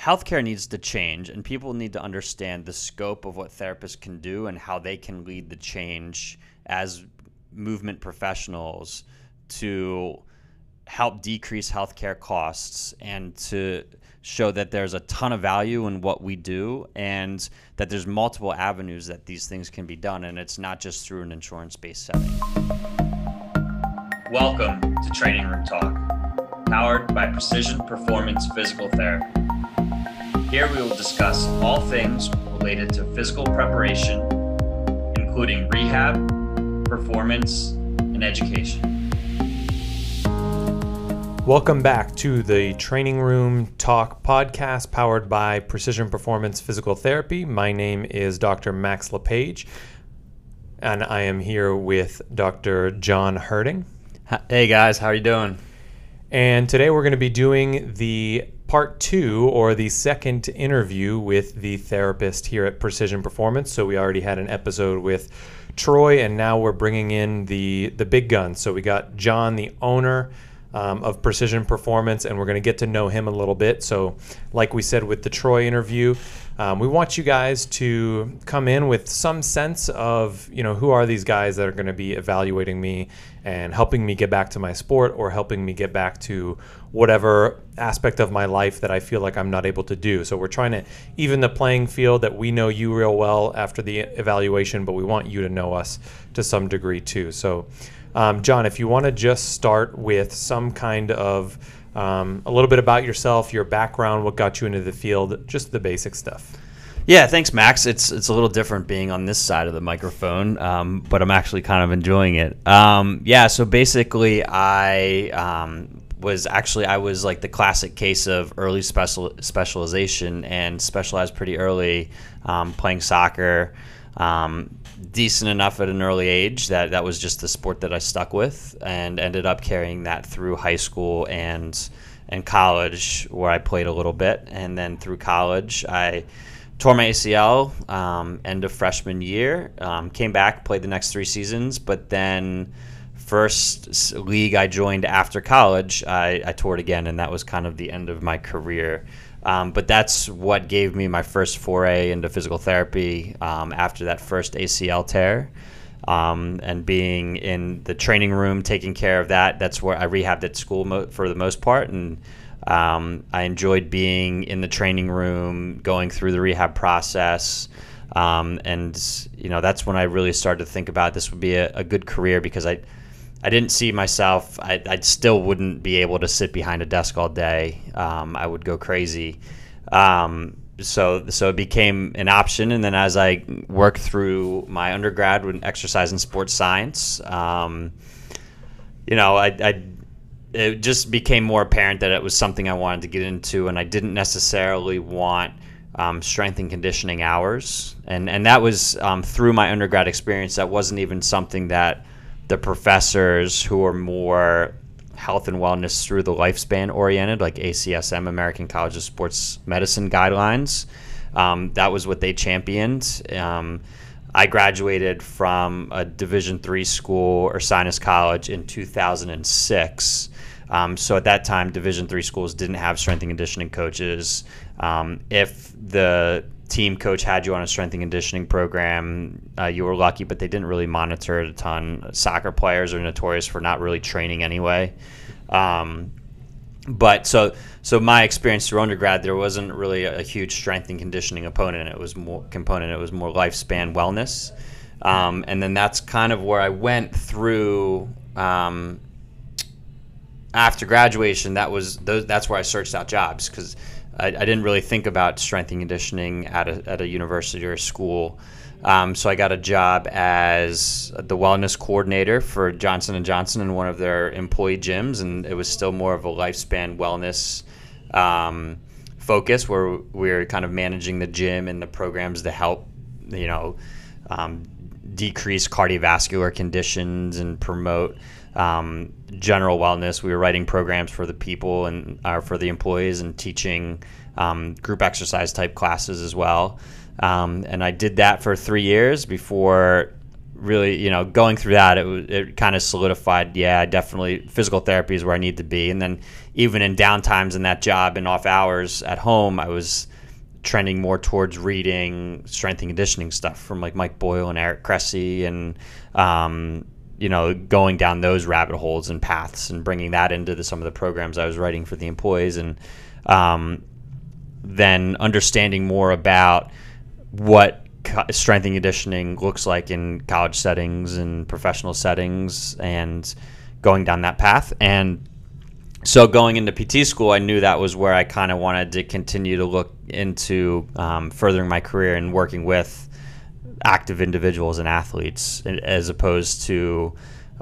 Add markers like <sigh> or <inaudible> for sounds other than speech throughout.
healthcare needs to change, and people need to understand the scope of what therapists can do and how they can lead the change as movement professionals to help decrease healthcare costs and to show that there's a ton of value in what we do and that there's multiple avenues that these things can be done and it's not just through an insurance based setting. Welcome to Training Room Talk, powered by Precision Performance Physical Therapy. Here we will discuss all things related to physical preparation, including rehab, performance, and education. Welcome back to the Training Room Talk podcast powered by Precision Performance Physical Therapy. My name is Dr. Max LePage, and I am here with Dr. John Herding. Hey guys, how are you doing? And today we're going to be doing the part two or the second interview with the therapist here at Precision Performance. So we already had an episode with Troy, and now we're bringing in the the big guns. So we got John, the owner um, of Precision Performance, and we're going to get to know him a little bit. So, like we said with the Troy interview, um, we want you guys to come in with some sense of, you know, who are these guys that are going to be evaluating me and helping me get back to my sport or helping me get back to whatever aspect of my life that I feel like I'm not able to do. So we're trying to even the playing field that we know you real well after the evaluation, but we want you to know us to some degree too. So um, John, if you want to just start with some kind of um, a little bit about yourself, your background, what got you into the field, just the basic stuff. Yeah, thanks, Max. It's it's a little different being on this side of the microphone, um, but I'm actually kind of enjoying it. Um, yeah, so basically, I um, was actually I was like the classic case of early special specialization and specialized pretty early, um, playing soccer. Um, decent enough at an early age that that was just the sport that I stuck with, and ended up carrying that through high school and and college, where I played a little bit, and then through college I tore my ACL um, end of freshman year. Um, came back, played the next three seasons, but then first league I joined after college, I, I tore it again, and that was kind of the end of my career. Um, but that's what gave me my first foray into physical therapy um, after that first ACL tear. Um, and being in the training room, taking care of that, that's where I rehabbed at school mo- for the most part. And um, I enjoyed being in the training room, going through the rehab process. Um, and, you know, that's when I really started to think about this would be a, a good career because I, I didn't see myself. I, I still wouldn't be able to sit behind a desk all day. Um, I would go crazy. Um, so so it became an option, and then as I worked through my undergrad with exercise and sports science, um, you know, I, I it just became more apparent that it was something I wanted to get into, and I didn't necessarily want. Um, strength and conditioning hours, and and that was um, through my undergrad experience. That wasn't even something that the professors who are more health and wellness through the lifespan oriented, like ACSM, American College of Sports Medicine guidelines. Um, that was what they championed. Um, I graduated from a Division three school Ursinus College in 2006. Um, so at that time, Division three schools didn't have strength and conditioning coaches. Um, if the team coach had you on a strength and conditioning program, uh, you were lucky, but they didn't really monitor it a ton. Soccer players are notorious for not really training anyway. Um, but so so my experience through undergrad, there wasn't really a, a, huge strength and conditioning opponent. It was more component. It was more lifespan wellness, um, and then that's kind of where I went through. Um, after graduation, that was that's where I searched out jobs because I, I, didn't really think about strength and conditioning at a, at a university or a school. Um, so I got a job as the wellness coordinator for Johnson and Johnson in one of their employee gyms, and it was still more of a lifespan wellness um, focus, where we are kind of managing the gym and the programs to help, you know, um, decrease cardiovascular conditions and promote um, general wellness. We were writing programs for the people and uh, for the employees and teaching um, group exercise type classes as well. Um, and I did that for three years before really, you know, going through that, it it kind of solidified. Yeah, definitely physical therapy is where I need to be. And then even in downtimes in that job and off hours at home, I was trending more towards reading strength and conditioning stuff from like Mike Boyle and Eric Cressey and um, you know going down those rabbit holes and paths and bringing that into the, some of the programs I was writing for the employees and um, then understanding more about what strength and conditioning looks like in college settings and professional settings and going down that path. And so going into PT school, I knew that was where I kind of wanted to continue to look into um, furthering my career and working with active individuals and athletes, as opposed to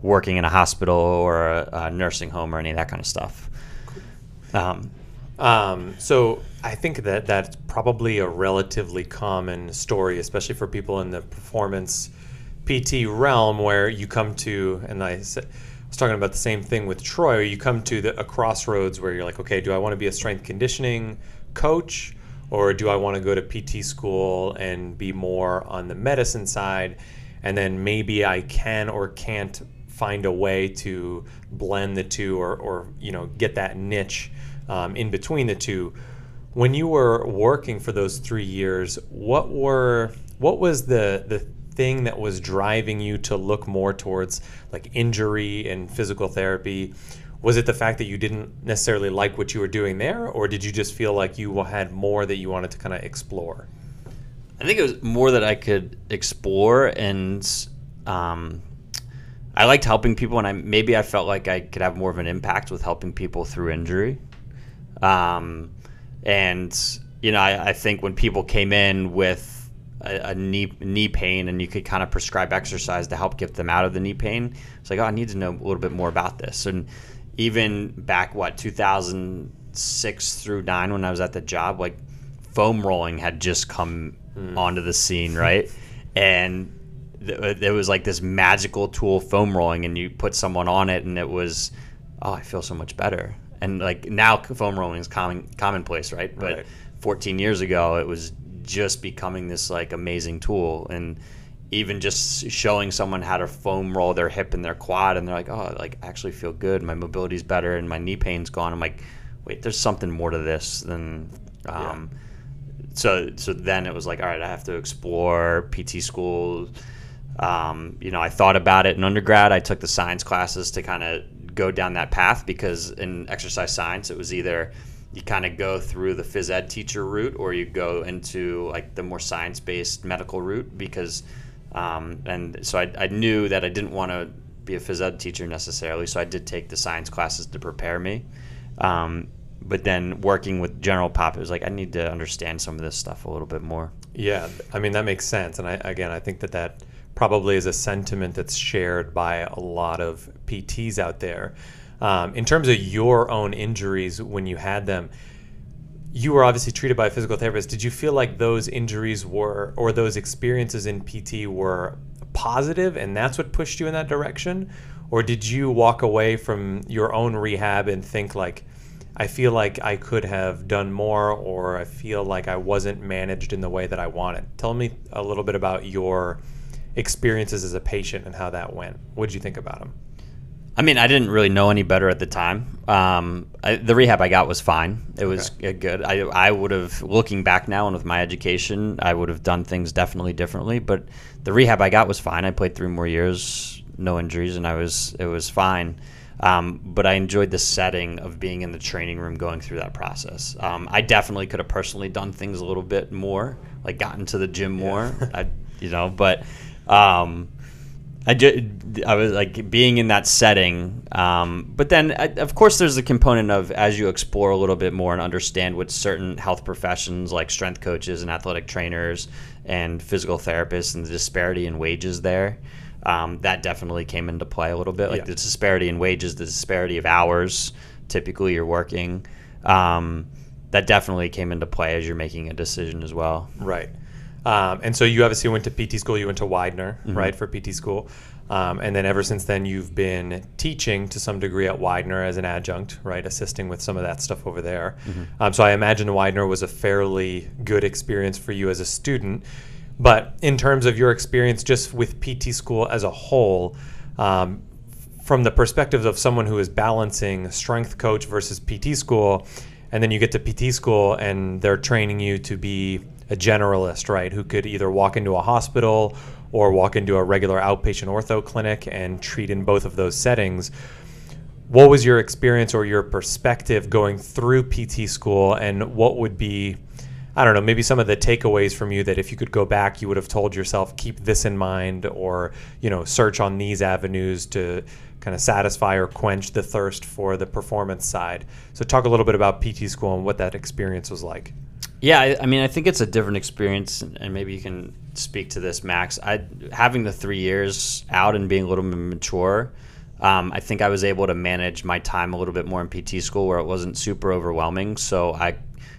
working in a hospital or a, nursing home or any of that kind of stuff. Um, um, so I think that that's probably a relatively common story, especially for people in the performance PT realm, where you come to, and I was talking about the same thing with Troy. You come to the, a crossroads where you're like, okay, do I want to be a strength conditioning coach or do I want to go to PT school and be more on the medicine side? And then maybe I can or can't find a way to blend the two or, or you know, get that niche um, in between the two. When you were working for those three years, what were what was the the thing that was driving you to look more towards like injury and physical therapy? Was it the fact that you didn't necessarily like what you were doing there, or did you just feel like you had more that you wanted to kind of explore? I think it was more that I could explore, and um, I liked helping people, and I maybe I felt like I could have more of an impact with helping people through injury. Um, and you know, I, I think when people came in with a, a, knee knee pain and you could kind of prescribe exercise to help get them out of the knee pain. It's like, oh, I need to know a little bit more about this. And even back what 2006 through nine when I was at the job, like foam rolling had just come mm. onto the scene, right? and th- there was like this magical tool, foam rolling, and you put someone on it, and it was, oh, I feel so much better. And like now, foam rolling is common commonplace, right? But right. 14 years ago, it was just becoming this like amazing tool and even just showing someone how to foam roll their hip and their quad and they're like oh like I actually feel good. My mobility's better and my knee pain's gone. I'm like wait there's something more to this than um, yeah. so so then it was like all right i have to explore pt school um, you know i thought about it in undergrad. I took the science classes to kind of go down that path because in exercise science it was either you kind of go through the phys ed teacher route or you go into like the more science based medical route because um, and so I, I knew that I didn't want to be a phys ed teacher necessarily so I did take the science classes to prepare me. Um, but then working with general pop it was like I need to understand some of this stuff a little bit more. Yeah I mean that makes sense and I again I think that that probably is a sentiment that's shared by a lot of PTs out there. Um, in terms of your own injuries when you had them, you were obviously treated by a physical therapist. Did you feel like those injuries were, or those experiences in PT were positive and that's what pushed you in that direction? Or did you walk away from your own rehab and think, like, I feel like I could have done more, or I feel like I wasn't managed in the way that I wanted? Tell me a little bit about your experiences as a patient and how that went. What did you think about them? I mean, I didn't really know any better at the time. Um, I, the rehab I got was fine. It was okay. good. I, I would have, looking back now and with my education, I would have done things definitely differently. But the rehab I got was fine. I played three more years, no injuries, and I was it was fine. Um, but I enjoyed the setting of being in the training room, going through that process. Um, I definitely could have personally done things a little bit more, like gotten to the gym more. Yeah. <laughs> I, you know, but. Um, I, just, I was like being in that setting. Um, but then, I, of course, there's a component of as you explore a little bit more and understand what certain health professions like strength coaches and athletic trainers and physical therapists and the disparity in wages there. Um, that definitely came into play a little bit. Like yeah. the disparity in wages, the disparity of hours typically you're working. Um, that definitely came into play as you're making a decision as well. Right. Um, and so you obviously went to PT school. You went to Widener, mm-hmm. right, for PT school. Um, and then ever since then, you've been teaching to some degree at Widener as an adjunct, right, assisting with some of that stuff over there. Mm-hmm. Um, so I imagine Widener was a fairly good experience for you as a student. But in terms of your experience just with PT school as a whole, um, from the perspective of someone who is balancing strength coach versus PT school, and then you get to PT school and they're training you to be a generalist, right? Who could either walk into a hospital or walk into a regular outpatient ortho clinic and treat in both of those settings. What was your experience or your perspective going through PT school, and what would be I don't know, maybe some of the takeaways from you that if you could go back, you would have told yourself, keep this in mind, or, you know, search on these avenues to kind of satisfy or quench the thirst for the performance side. So, talk a little bit about PT school and what that experience was like. Yeah, I, I mean, I think it's a different experience, and maybe you can speak to this, Max. I having the three years out and being a little bit mature. Um, I think I was able to manage my time a little bit more in PT school where it wasn't super overwhelming. So I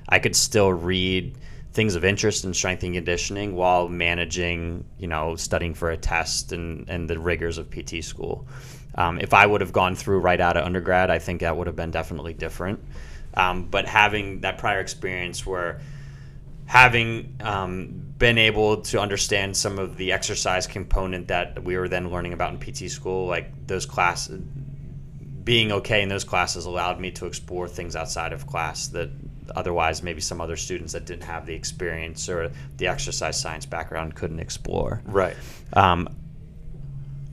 I could still read things of interest in strength and conditioning while managing, you know, studying for a test and, and the rigors of PT school. Um, if I would have gone through right out of undergrad, I think that would have been definitely different. Um, but having that prior experience where having um, been able to understand some of the exercise component that we were then learning about in PT school, like those classes, being okay in those classes allowed me to explore things outside of class that otherwise maybe some other students that didn't have the experience or the exercise science background couldn't explore. Right. Um,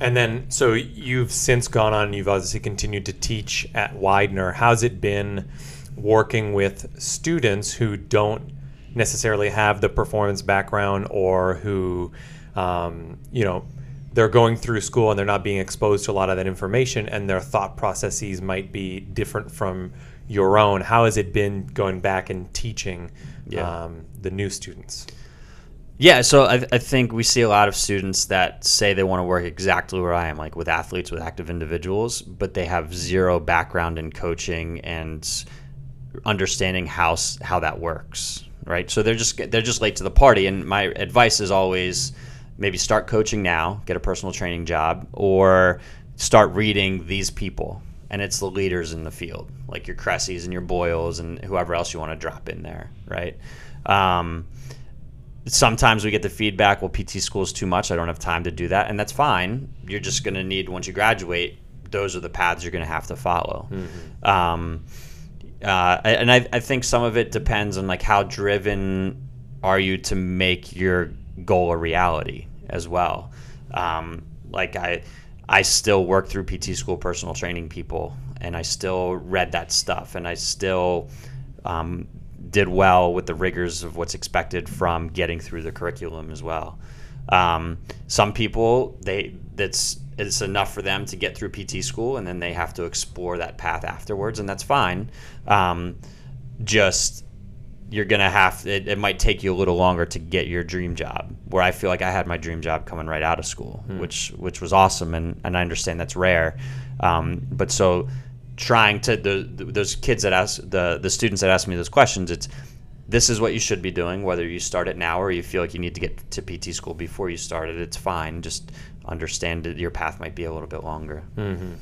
and then, so you've since gone on, you've obviously continued to teach at Widener. How's it been working with students who don't necessarily have the performance background or who, um, you know, they're going through school and they're not being exposed to a lot of that information and their thought processes might be different from your own. How has it been going back and teaching yeah. um, the new students? Yeah, so I, I, think we see a lot of students that say they want to work exactly where I am, like with athletes, with active individuals, but they have zero background in coaching and understanding how how that works, right? So they're just they're just late to the party. And my advice is always maybe start coaching now, get a personal training job, or start reading these people and it's the leaders in the field, like your Cressies and your Boyles and whoever else you want to drop in there, right? Um, sometimes we get the feedback, well, PT school is too much. I don't have time to do that, and that's fine. You're just going to need once you graduate. Those are the paths you're going to have to follow. Mm-hmm. Um, uh, and I, I think some of it depends on like how driven are you to make your goal a reality as well. Um, like I I still work through PT school personal training people, and I still read that stuff, and I still um, did well with the rigors of what's expected from getting through the curriculum as well. Um, some people they that's it's enough for them to get through PT school, and then they have to explore that path afterwards, and that's fine. Um, just you're gonna have it, it might take you a little longer to get your dream job where i feel like i had my dream job coming right out of school hmm. which which was awesome and, and i understand that's rare um, but so trying to the, the, those kids that ask the the students that ask me those questions it's this is what you should be doing whether you start it now or you feel like you need to get to pt school before you start it it's fine just understand that your path might be a little bit longer mm-hmm.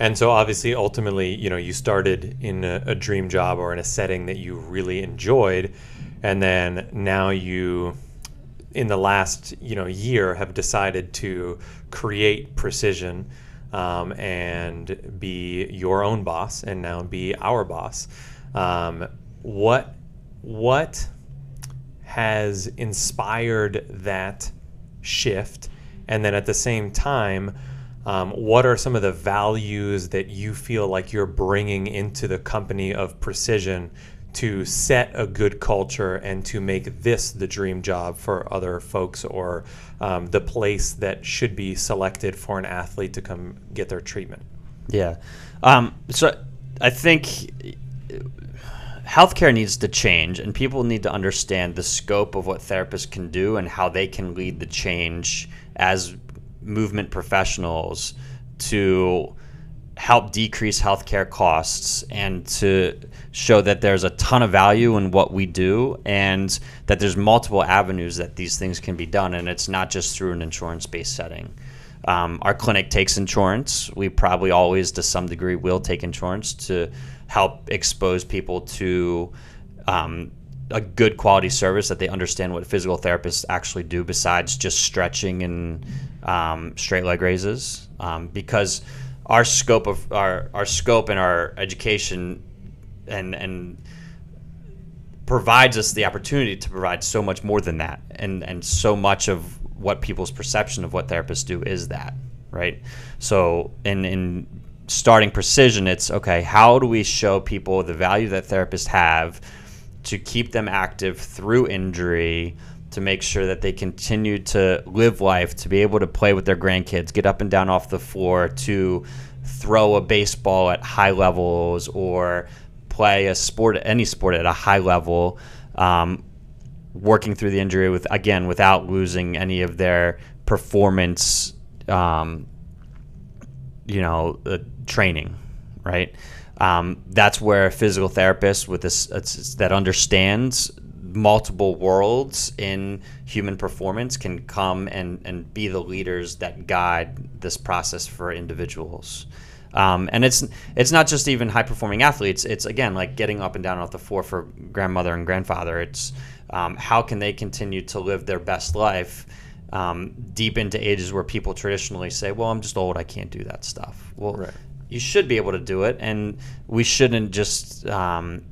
And so, obviously, ultimately, you know, you started in a, a, dream job or in a setting that you really enjoyed, and then now you, in the last you know year, have decided to create precision um, and be your own boss, and now be our boss. Um, what what has inspired that shift, and then at the same time um, what are some of the values that you feel like you're bringing into the company of precision to set a good culture and to make this the dream job for other folks or um, the place that should be selected for an athlete to come get their treatment? Yeah. Um, so I think healthcare needs to change and people need to understand the scope of what therapists can do and how they can lead the change as movement professionals to help decrease healthcare costs and to show that there's a ton of value in what we do and that there's multiple avenues that these things can be done and it's not just through an insurance based setting. Um, our clinic takes insurance. We probably always, to some degree, will take insurance to help expose people to um, a good quality service that they understand what physical therapists actually do besides just stretching and um, straight leg raises. Um, because our scope of our, our scope and our education and and provides us the opportunity to provide so much more than that. And and so much of what people's perception of what therapists do is that right? So in in starting precision it's okay how do we show people the value that therapists have to keep them active through injury to make sure that they continue to live life to be able to play with their grandkids get up and down off the floor to throw a baseball at high levels or play a sport, any sport at a high level, um, working through the injury with again without losing any of their performance, um, you know, uh, training, right? Um, that's where physical therapist with this that understands multiple worlds in human performance can come and, and be the leaders that guide this process for individuals. Um, and it's it's not just even high performing athletes. It's again like getting up and down off the floor for grandmother and grandfather. It's um, how can they continue to live their best life um, deep into ages where people traditionally say, "Well, I'm just old. I can't do that stuff." Well, right. You should be able to do it, and we shouldn't just um,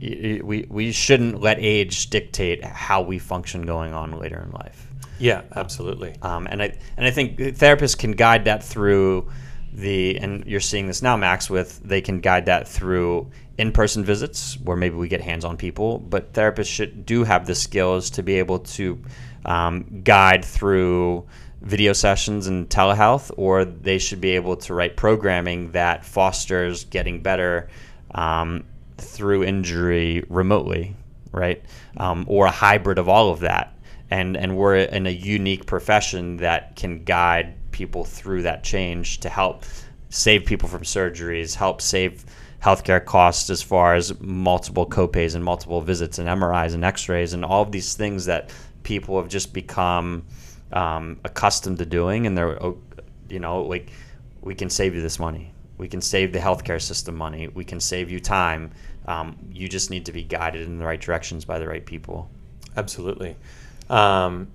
we we shouldn't let age dictate how we function going on later in life. Yeah, absolutely. Um, and I and I think therapists can guide that through the and you're seeing this now max with they can guide that through in-person visits where maybe we get hands on people but therapists should do have the skills to be able to um, guide through video sessions and telehealth or they should be able to write programming that fosters getting better um, through injury remotely right? Um, or a hybrid of all of that. And and we're in a unique profession that can guide people through that change to help save people from surgeries, help save healthcare costs as far as multiple copays and multiple visits and MRIs and X-rays and all of these things that people have just become um, accustomed to doing, and they're oh, you know like we can save you this money. We can save the healthcare system money. We can save you time. Um, you just need to be guided in the right directions by the right people. Absolutely. Um,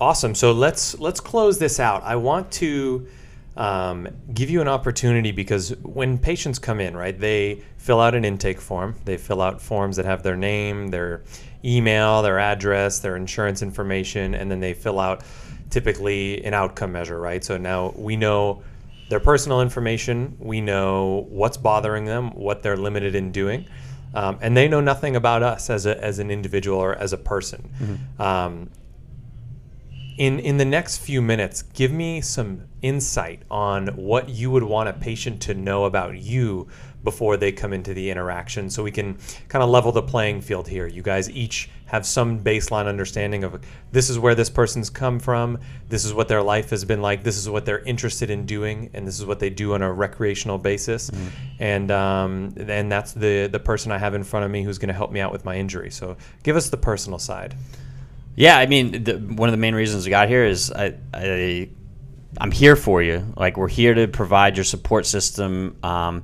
Awesome. So let's let's close this out. I want to um, give you an opportunity because when patients come in, right, they fill out an intake form. They fill out forms that have their name, their email, their address, their insurance information, and then they fill out typically an outcome measure, right? So now we know their personal information, we know what's bothering them, what they're limited in doing. Um, and they know nothing about us as, a, as an individual or as a person. Mm-hmm. Um, in in the next few minutes, give me some insight on what you would want a patient to know about you before they come into the interaction so we can kind of level the playing field here. You guys each have some baseline understanding of this is where this person's come from, this is what their life has been like, this is what they're interested in doing, and this is what they do on a recreational basis. Mm-hmm. And um, and that's the the person I have in front of me who's going to help me out with my injury. So give us the personal side. Yeah, I mean, the, one of the main reasons I got here is I, I I'm here for you. Like we're here to provide your support system. Um,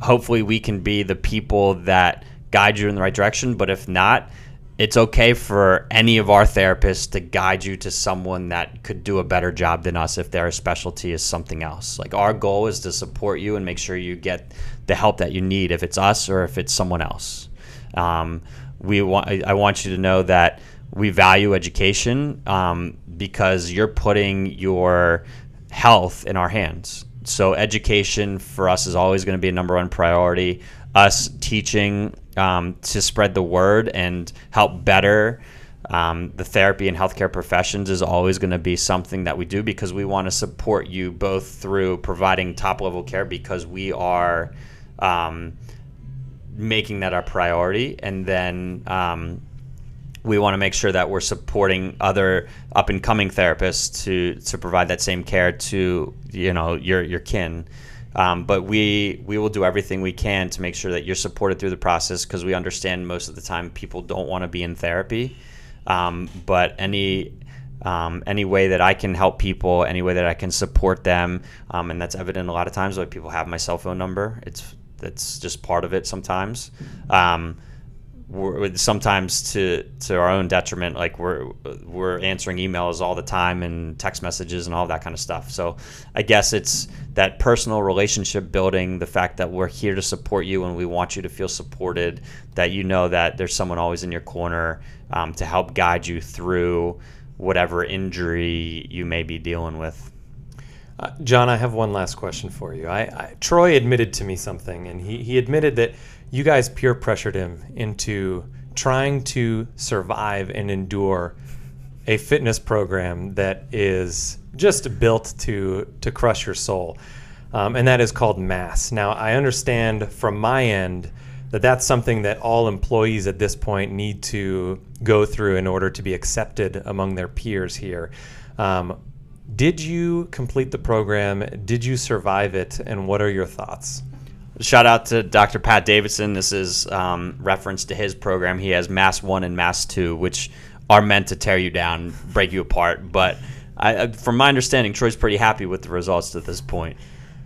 hopefully, we can be the people that guide you in the right direction. But if not, it's okay for any of our therapists to guide you to someone that could do a better job than us if their specialty is something else. Like our goal is to support you and make sure you get the help that you need, if it's us or if it's someone else. Um, we want. I want you to know that we value education um, because you're putting your health in our hands. So education for us is always going to be a number one priority. Us teaching um, to spread the word and help better um, the therapy and healthcare professions is always going to be something that we do because we want to support you both through providing top level care because we are um, making that our priority, and then um, we want to make sure that we're supporting other up and coming therapists to to provide that same care to you know your your kin. Um, but we we will do everything we can to make sure that you're supported through the process because we understand most of the time people don't want to be in therapy. Um, but any um, any way that I can help people, any way that I can support them, um, and that's evident a lot of times. Like people have my cell phone number. It's that's just part of it sometimes. Um, we're sometimes to to our own detriment like we're we're answering emails all the time and text messages and all that kind of stuff. So i guess it's that personal relationship building the fact that we're here to support you and we want you to feel supported that you know that there's someone always in your corner um, to help guide you through whatever injury you may be dealing with uh, John, I have one last question for you. I, I, Troy admitted to me something, and he, he admitted that you guys peer pressured him into trying to survive and endure a fitness program that is just built to to crush your soul, um, and that is called mass. Now, I understand from my end that that's something that all employees at this point need to go through in order to be accepted among their peers here. Um, did you complete the program? Did you survive it? And what are your thoughts? Shout out to Dr. Pat Davidson. This is um, reference to his program. He has Mass 1 and Mass 2, which are meant to tear you down, break you apart. But I, from my understanding, Troy's pretty happy with the results to this point.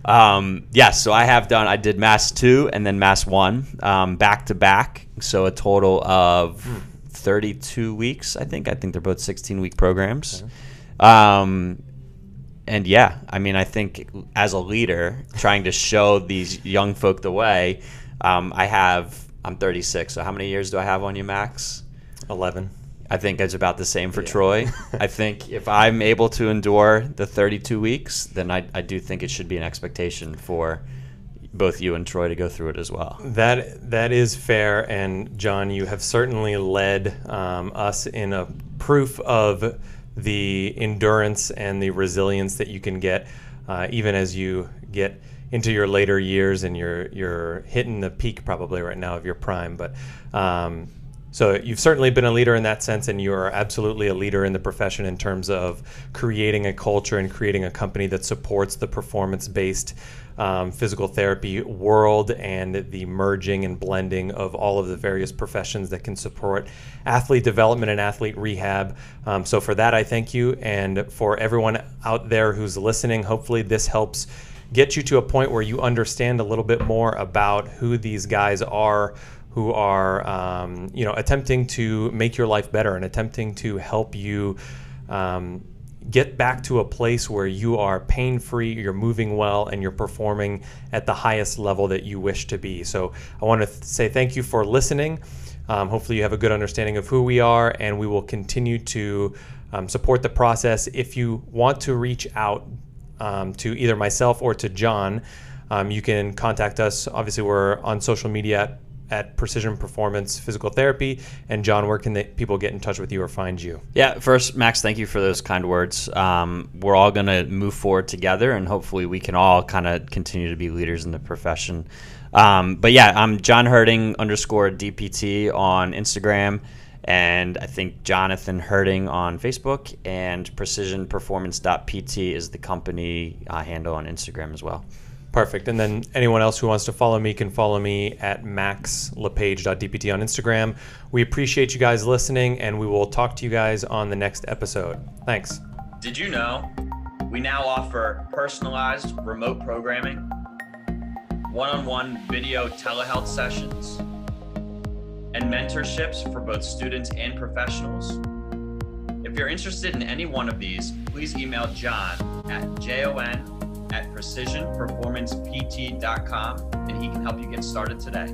Um, yes, so I have done, I did Mass 2 and then Mass 1 um, back to back. So a total of 32 weeks, I think. I think they're both 16 week programs. Okay. Um, and yeah, I mean, I think as a leader, trying to show these young folk the way, um, I have. I'm 36. So how many years do I have on you, Max? 11. I think it's about the same for yeah. Troy. <laughs> I think if I'm able to endure the 32 weeks, then I, I do think it should be an expectation for both you and Troy to go through it as well. That that is fair, and John, you have certainly led um, us in a proof of the endurance and the resilience that you can get, uh, even as you get into your later years and you're you're hitting the peak probably right now of your prime. But um, so you've certainly been a leader in that sense, and you are absolutely a leader in the profession in terms of creating a culture and creating a company that supports the performance-based um, physical therapy world and the merging and blending of all of the various professions that can support athlete development and athlete rehab. Um, so, for that, I thank you. And for everyone out there who's listening, hopefully, this helps get you to a point where you understand a little bit more about who these guys are who are um, you know attempting to make your life better and attempting to help you um, get back to a place where you are pain free, you're moving well, and you're performing at the highest level that you wish to be. So I want to th- say thank you for listening. Um, hopefully, you have a good understanding of who we are, and we will continue to um, support the process. If you want to reach out um, to either myself or to John, um, you can contact us. Obviously, we're on social media at Precision Performance Physical Therapy. And John, where can the, people get in touch with you or find you? Yeah, first, Max, thank you for those kind words. Um, we're all going to move forward together, and hopefully, we can all kind of continue to be leaders in the profession. Um, but yeah, I'm John Herding underscore DPT on Instagram. And I think Jonathan Herding on Facebook and precisionperformance.pt is the company uh, handle on Instagram as well. Perfect. And then anyone else who wants to follow me can follow me at maxlepage.dpt on Instagram. We appreciate you guys listening, and we will talk to you guys on the next episode. Thanks. Did you know we now offer personalized remote programming, one on one video telehealth sessions, and mentorships for both students and professionals? If you're interested in any one of these, please email John at jon at precisionperformancept.com and he can help you get started today.